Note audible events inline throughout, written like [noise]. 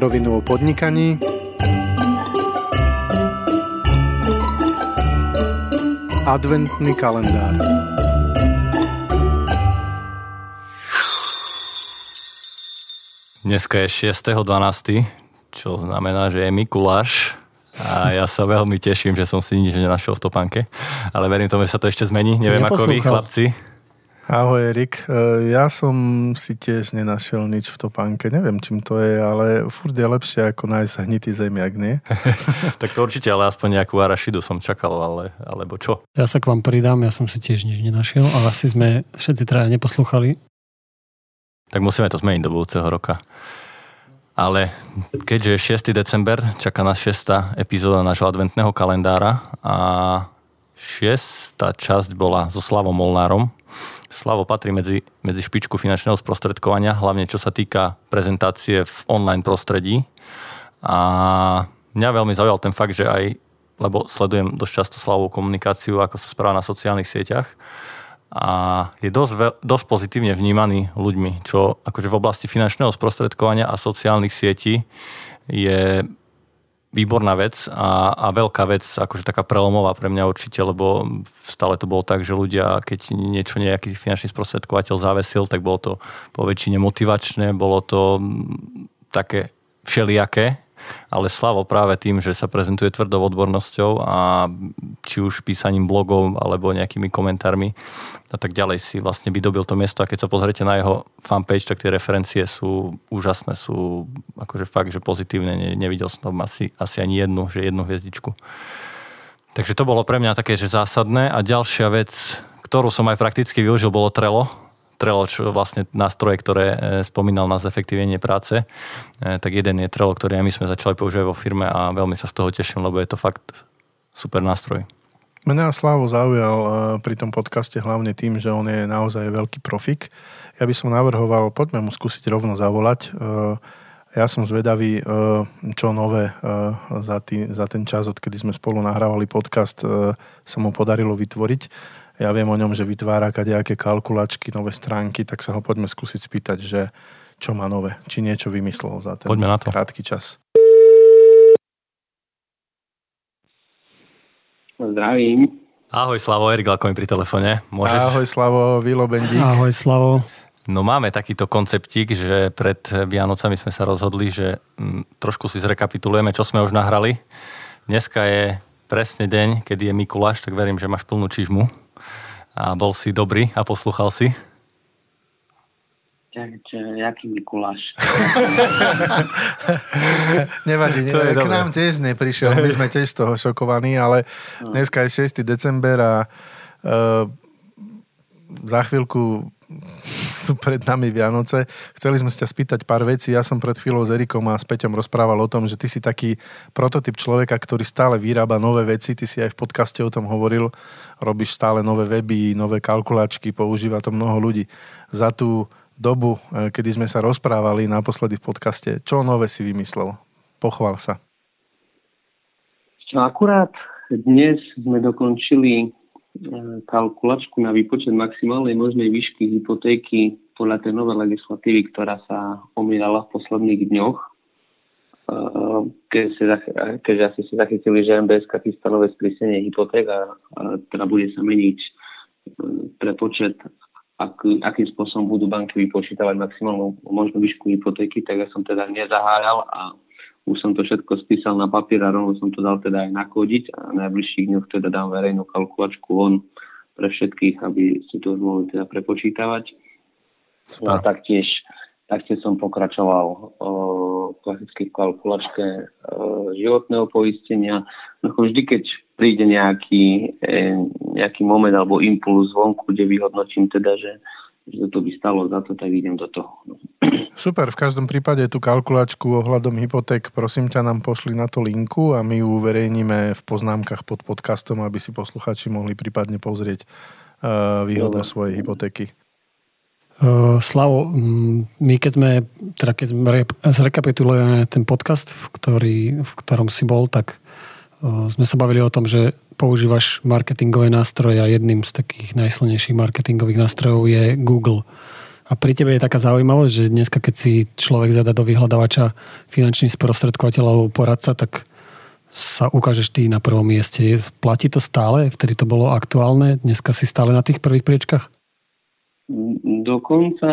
Na rovinu o podnikaní Adventný kalendár Dneska je 6.12., čo znamená, že je Mikuláš a ja sa veľmi teším, že som si nič nenašiel v topánke, ale verím tomu, že sa to ešte zmení. Neviem ako vy, chlapci. Ahoj Erik, e, ja som si tiež nenašiel nič v topánke, neviem čím to je, ale furt je lepšie ako nájsť hnitý zemiak, nie? [laughs] tak to určite, ale aspoň nejakú arašidu som čakal, ale, alebo čo? Ja sa k vám pridám, ja som si tiež nič nenašiel, ale asi sme všetci traja neposlúchali. Tak musíme to zmeniť do budúceho roka. Ale keďže je 6. december, čaká nás 6. epizóda nášho adventného kalendára a šiesta časť bola so Slavom Molnárom, Slavo patrí medzi, medzi špičku finančného sprostredkovania, hlavne čo sa týka prezentácie v online prostredí. A mňa veľmi zaujal ten fakt, že aj, lebo sledujem dosť často Slavovú komunikáciu, ako sa správa na sociálnych sieťach, a je dosť, dosť pozitívne vnímaný ľuďmi, čo akože v oblasti finančného sprostredkovania a sociálnych sietí je výborná vec a, a veľká vec, akože taká prelomová pre mňa určite, lebo stále to bolo tak, že ľudia, keď niečo nejaký finančný sprostredkovateľ zavesil, tak bolo to po väčšine motivačné, bolo to také všelijaké, ale Slavo práve tým, že sa prezentuje tvrdou odbornosťou a či už písaním blogov alebo nejakými komentármi a tak ďalej si vlastne vydobil to miesto. A keď sa pozriete na jeho fanpage, tak tie referencie sú úžasné, sú akože fakt, že pozitívne, ne, nevidel som tam asi, asi ani jednu, že jednu hviezdičku. Takže to bolo pre mňa také, že zásadné. A ďalšia vec, ktorú som aj prakticky využil, bolo Trello Trello, čo vlastne nástroje, ktoré e, spomínal na zefektívenie práce, e, tak jeden je Trello, ktorý aj my sme začali používať vo firme a veľmi sa z toho teším, lebo je to fakt super nástroj. Mňa Slavo zaujal e, pri tom podcaste hlavne tým, že on je naozaj veľký profik. Ja by som navrhoval, poďme mu skúsiť rovno zavolať. Ja som zvedavý, čo nové za, ten čas, odkedy sme spolu nahrávali podcast, sa mu podarilo vytvoriť ja viem o ňom, že vytvára kadejaké kalkulačky, nové stránky, tak sa ho poďme skúsiť spýtať, že čo má nové, či niečo vymyslel za ten poďme na to. krátky čas. Zdravím. Ahoj Slavo, Erik Lakovi pri telefóne. Môžeš... Ahoj Slavo, Vilo Bendík. Ahoj Slavo. No máme takýto konceptík, že pred Vianocami sme sa rozhodli, že mm, trošku si zrekapitulujeme, čo sme už nahrali. Dneska je presne deň, kedy je Mikuláš, tak verím, že máš plnú čižmu a bol si dobrý a poslúchal si? jaký Mikuláš? [laughs] Nevadí, ne, k nám tiež neprišiel, my sme tiež z toho šokovaní, ale no. dneska je 6. december a uh, za chvíľku sú pred nami Vianoce. Chceli sme sa spýtať pár vecí. Ja som pred chvíľou s Erikom a s Peťom rozprával o tom, že ty si taký prototyp človeka, ktorý stále vyrába nové veci. Ty si aj v podcaste o tom hovoril. Robíš stále nové weby, nové kalkulačky, používa to mnoho ľudí. Za tú dobu, eh, kedy sme sa rozprávali naposledy v podcaste, čo nové si vymyslel? Pochval sa. No akurát dnes sme dokončili kalkulačku na výpočet maximálnej možnej výšky hypotéky podľa tej novej legislatívy, ktorá sa omírala v posledných dňoch. Keď sa, keďže asi si zachytili, že MBS chystá nové sprísnenie hypoték a, a teda bude sa meniť e, prepočet, ak, akým spôsobom budú banky vypočítavať maximálnu možnú výšku hypotéky, tak ja som teda nezahájal a už som to všetko spísal na papier a rovno som to dal teda aj nakodiť a na najbližších dňoch teda dám verejnú kalkulačku von pre všetkých, aby si to mohli teda prepočítavať. No a taktiež, taktiež som pokračoval o klasickej kalkulačke o, životného poistenia. No vždy, keď príde nejaký, e, nejaký moment alebo impuls zvonku, kde vyhodnotím teda, že že to by stalo za to, tak idem do toho. [clears throat] Super, v každom prípade tú kalkulačku ohľadom hypoték, prosím ťa, nám pošli na to linku a my ju uverejníme v poznámkach pod podcastom, aby si posluchači mohli prípadne pozrieť uh, výhodnosť svojej hypotéky. Uh, Slavo, mm, my keď sme, teda keď sme zrekapitulujeme ten podcast, v, ktorý, v ktorom si bol, tak uh, sme sa bavili o tom, že používaš marketingové nástroje a jedným z takých najsilnejších marketingových nástrojov je Google. A pri tebe je taká zaujímavosť, že dneska, keď si človek zada do vyhľadávača finančný sprostredkovateľ alebo poradca, tak sa ukážeš ty na prvom mieste. Platí to stále? Vtedy to bolo aktuálne? Dneska si stále na tých prvých priečkach? Dokonca,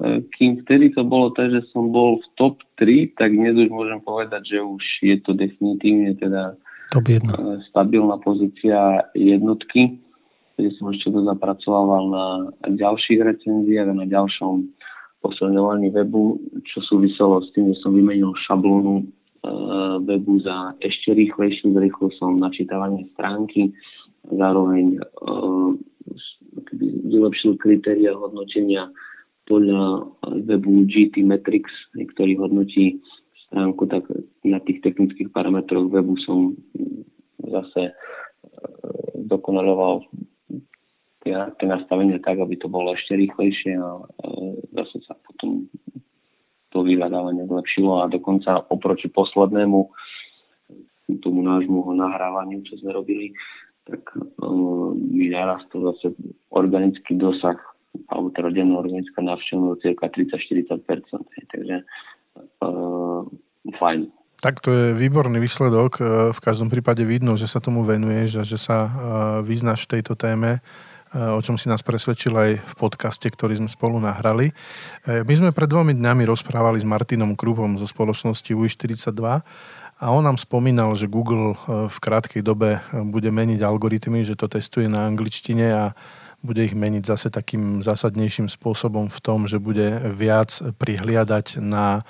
e, kým vtedy to bolo tak, že som bol v top 3, tak dnes už môžem povedať, že už je to definitívne teda top 1. E, stabilná pozícia jednotky kde som ešte to zapracoval na ďalších recenziách a na ďalšom posilňovaní webu, čo súviselo s tým, že som vymenil šablónu e, webu za ešte rýchlejšiu, zrýchlil som načítavanie stránky, zároveň e, vylepšil kritéria hodnotenia podľa webu GT Metrics, ktorý hodnotí stránku, tak na tých technických parametroch webu som zase e, dokonaloval tie, nastavenie tak, aby to bolo ešte rýchlejšie a zase sa potom to vyhľadávanie zlepšilo a dokonca oproti poslednému tomu nášmu nahrávaniu, čo sme robili, tak mi narastol zase organický dosah alebo teda denná organická návštevnosť cirka 30-40%. Takže fajn. Tak to je výborný výsledok. V každom prípade vidno, že sa tomu venuješ a že sa vyznáš v tejto téme o čom si nás presvedčil aj v podcaste, ktorý sme spolu nahrali. E, my sme pred dvomi dňami rozprávali s Martinom Krupom zo spoločnosti UI42 a on nám spomínal, že Google e, v krátkej dobe e, bude meniť algoritmy, že to testuje na angličtine a bude ich meniť zase takým zásadnejším spôsobom v tom, že bude viac prihliadať na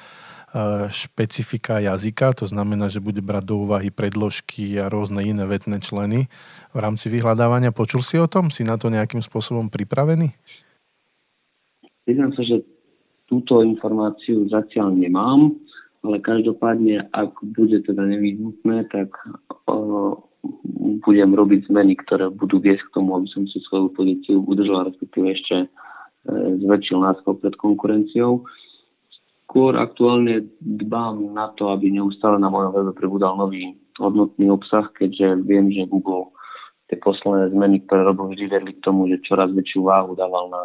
špecifika jazyka, to znamená, že bude brať do úvahy predložky a rôzne iné vetné členy v rámci vyhľadávania. Počul si o tom? Si na to nejakým spôsobom pripravený? Priznám sa, že túto informáciu zatiaľ nemám, ale každopádne, ak bude teda nevyhnutné, tak uh, budem robiť zmeny, ktoré budú viesť k tomu, aby som si svoju pozíciu udržal, respektíve ešte uh, zväčšil náskok pred konkurenciou skôr aktuálne dbám na to, aby neustále na mojom webe pribudal nový hodnotný obsah, keďže viem, že Google tie posledné zmeny, ktoré robil, vždy vedli k tomu, že čoraz väčšiu váhu dával na,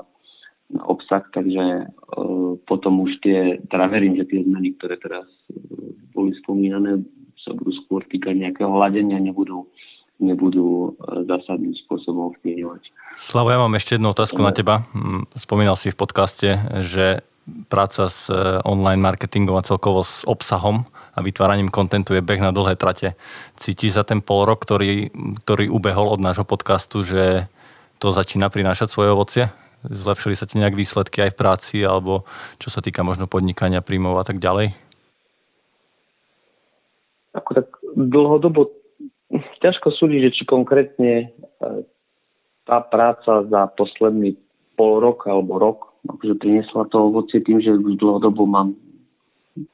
na obsah, takže uh, potom už tie, teda verím, že tie zmeny, ktoré teraz uh, boli spomínané, sa budú skôr týkať nejakého hľadenia, nebudú nebudú e, zásadným spôsobom vplyvňovať. Slavo, ja mám ešte jednu otázku no. na teba. Mm, spomínal si v podcaste, že práca s e, online marketingom a celkovo s obsahom a vytváraním kontentu je beh na dlhé trate. Cítiš za ten pol rok, ktorý, ktorý ubehol od nášho podcastu, že to začína prinášať svoje ovocie? Zlepšili sa ti nejak výsledky aj v práci, alebo čo sa týka možno podnikania, príjmov a tak ďalej? Ako tak dlhodobo ťažko súdiť, že či konkrétne e, tá práca za posledný pol rok alebo rok akože priniesla to ovocie tým, že dlhodobo mám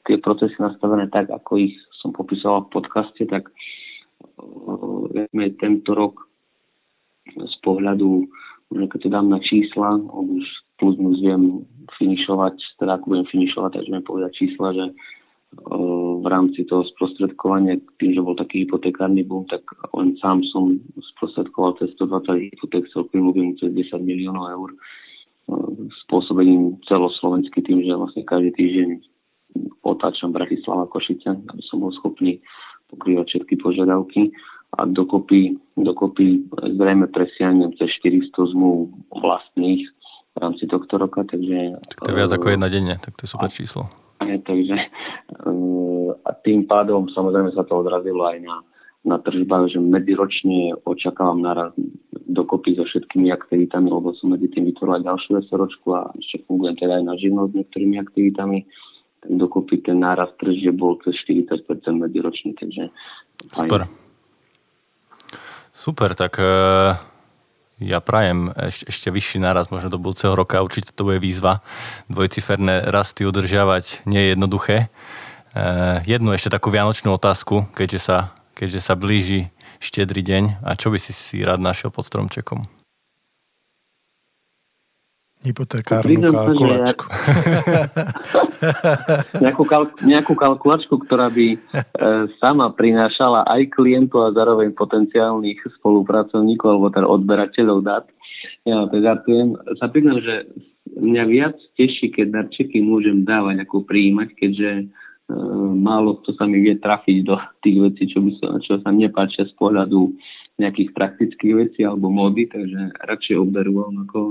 tie procesy nastavené tak, ako ich som popisoval v podcaste, tak uh, tento rok z pohľadu, keď to dám na čísla, už plus minus viem finišovať, teda ako budem finišovať, takže viem povedať čísla, že uh, v rámci toho sprostredkovania, tým, že bol taký hypotekárny boom, tak len sám som sprostredkoval cez 120 hypoték celkovým objemu cez 10 miliónov eur spôsobením celoslovenský tým, že vlastne každý týždeň otáčam Bratislava Košice, aby som bol schopný pokrývať všetky požiadavky a dokopy, dokopy zrejme presiahnem cez 400 zmluv vlastných v rámci tohto roka, takže... Tak to je viac ako jedna denne, tak to je super číslo. Je, [laughs] takže a tým pádom samozrejme sa to odrazilo aj na, na tržbách, že medziročne očakávam naraz dokopy so všetkými aktivitami, lebo som medzi tým vytvorila ďalšiu SROčku a ešte fungujem teda aj na živnosť niektorými aktivitami, tak dokopy ten nárast tržie bol cez 40% medziročne, takže... Super. Aj... Super, tak uh, ja prajem eš, ešte vyšší náraz možno do budúceho roka, určite to bude výzva. Dvojciferné rasty udržiavať nie je jednoduché. Uh, jednu ešte takú vianočnú otázku, keďže sa, keďže sa blíži štedrý deň a čo by si si rád našiel pod stromčekom? Hypotekárnu kalkulačku. [laughs] nejakú, kalk- nejakú kalkulačku, ktorá by e, sama prinášala aj klientov a zároveň potenciálnych spolupracovníkov alebo teda odberateľov dát. Ja to žartujem. Sa priznám, že mňa viac teší, keď darčeky môžem dávať ako prijímať, keďže málo to sa mi vie trafiť do tých vecí, čo, by sa, čo sa mne z pohľadu nejakých praktických vecí alebo módy, takže radšej oberujem ako,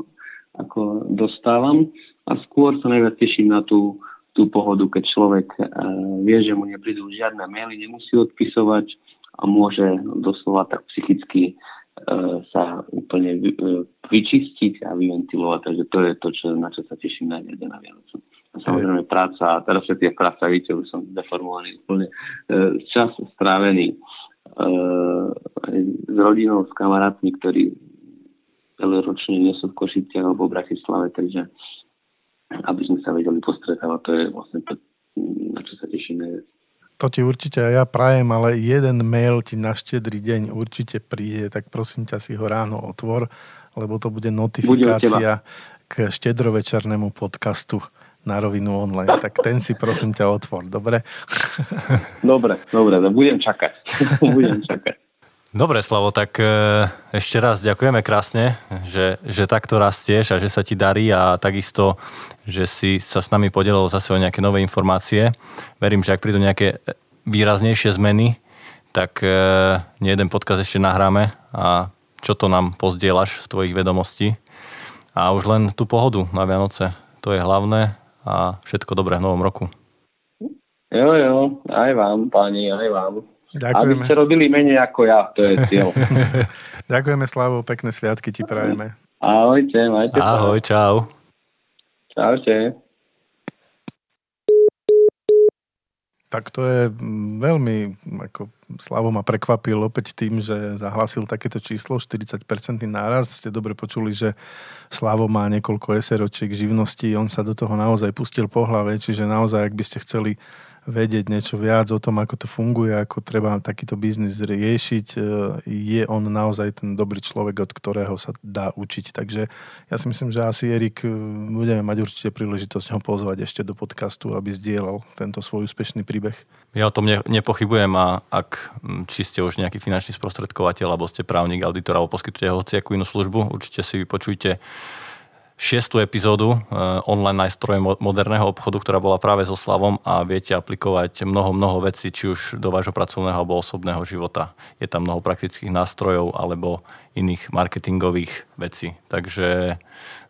ako dostávam. A skôr sa najviac teším na tú, tú pohodu, keď človek e, vie, že mu neprídu žiadne maily, nemusí odpisovať a môže doslova tak psychicky sa úplne e, vyčistiť a vyventilovať. Takže to je to, čo, na čo sa teším najviac na Vianocu. A samozrejme práca, teraz všetky práca, vidíte, už som deformovaný úplne. E, čas strávený s rodinou, s kamarátmi, ktorí celoročne nie sú v Košiciach alebo v Bratislave, takže aby sme sa vedeli postretávať, to je vlastne to, na čo sa teším najviac. To ti určite aj ja prajem, ale jeden mail ti na štedrý deň určite príde, tak prosím ťa si ho ráno otvor, lebo to bude notifikácia k štedrovečernému podcastu na rovinu online. [laughs] Tak ten si prosím ťa otvor, dobre? Dobre, dobre, budem čakať. [laughs] budem čakať. Dobre, Slavo, tak e, ešte raz ďakujeme krásne, že, že takto rastieš a že sa ti darí a takisto, že si sa s nami podelil zase o nejaké nové informácie. Verím, že ak prídu nejaké výraznejšie zmeny, tak nie jeden podcast ešte nahráme a čo to nám pozdieľaš z tvojich vedomostí. A už len tú pohodu na Vianoce, to je hlavné a všetko dobré v novom roku. Jo, jo, aj vám, páni, aj vám. Ďakujeme. Aby ste robili menej ako ja, to je cieľ. [laughs] Ďakujeme, Slavo, pekné sviatky ti prajeme. Ahojte, majte sa. Ahoj, čau. Čaute. Tak to je veľmi, ako Slavo ma prekvapil opäť tým, že zahlasil takéto číslo, 40% nárast. Ste dobre počuli, že Slavo má niekoľko eseročiek živností, on sa do toho naozaj pustil po hlave, čiže naozaj, ak by ste chceli vedieť niečo viac o tom, ako to funguje, ako treba takýto biznis riešiť, e, je on naozaj ten dobrý človek, od ktorého sa dá učiť. Takže ja si myslím, že asi Erik e, budeme mať určite príležitosť ho pozvať ešte do podcastu, aby zdieľal tento svoj úspešný príbeh. Ja o tom ne, nepochybujem a ak či ste už nejaký finančný sprostredkovateľ, alebo ste právnik, auditor, alebo poskytujete hociakú inú službu, určite si vypočujte šiestu epizódu eh, online nástroje moderného obchodu, ktorá bola práve so Slavom a viete aplikovať mnoho, mnoho vecí, či už do vášho pracovného alebo osobného života. Je tam mnoho praktických nástrojov alebo iných marketingových vecí. Takže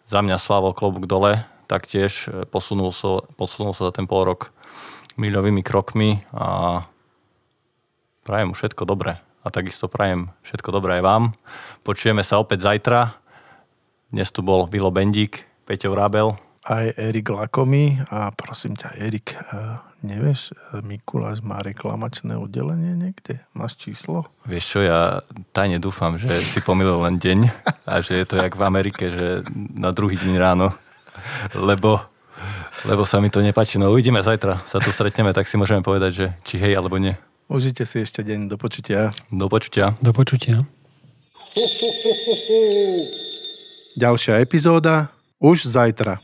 za mňa Slavo klobúk dole, taktiež eh, posunul sa, posunul sa za ten pol rok miľovými krokmi a prajem mu všetko dobré. A takisto prajem všetko dobré aj vám. Počujeme sa opäť zajtra dnes tu bol Vilo Bendík, Peťo Rábel. Aj Erik Lakomy a prosím ťa, Erik, eh, nevieš, eh, Mikuláš má reklamačné oddelenie niekde? Máš číslo? Vieš čo, ja tajne dúfam, že si pomýlil len deň a že je to jak v Amerike, že na druhý deň ráno, lebo, lebo sa mi to nepáči. No uvidíme zajtra, sa tu stretneme, tak si môžeme povedať, že či hej alebo nie. Užite si ešte deň, do počutia. Do počutia. Do počutia. Ďalšia epizóda už zajtra.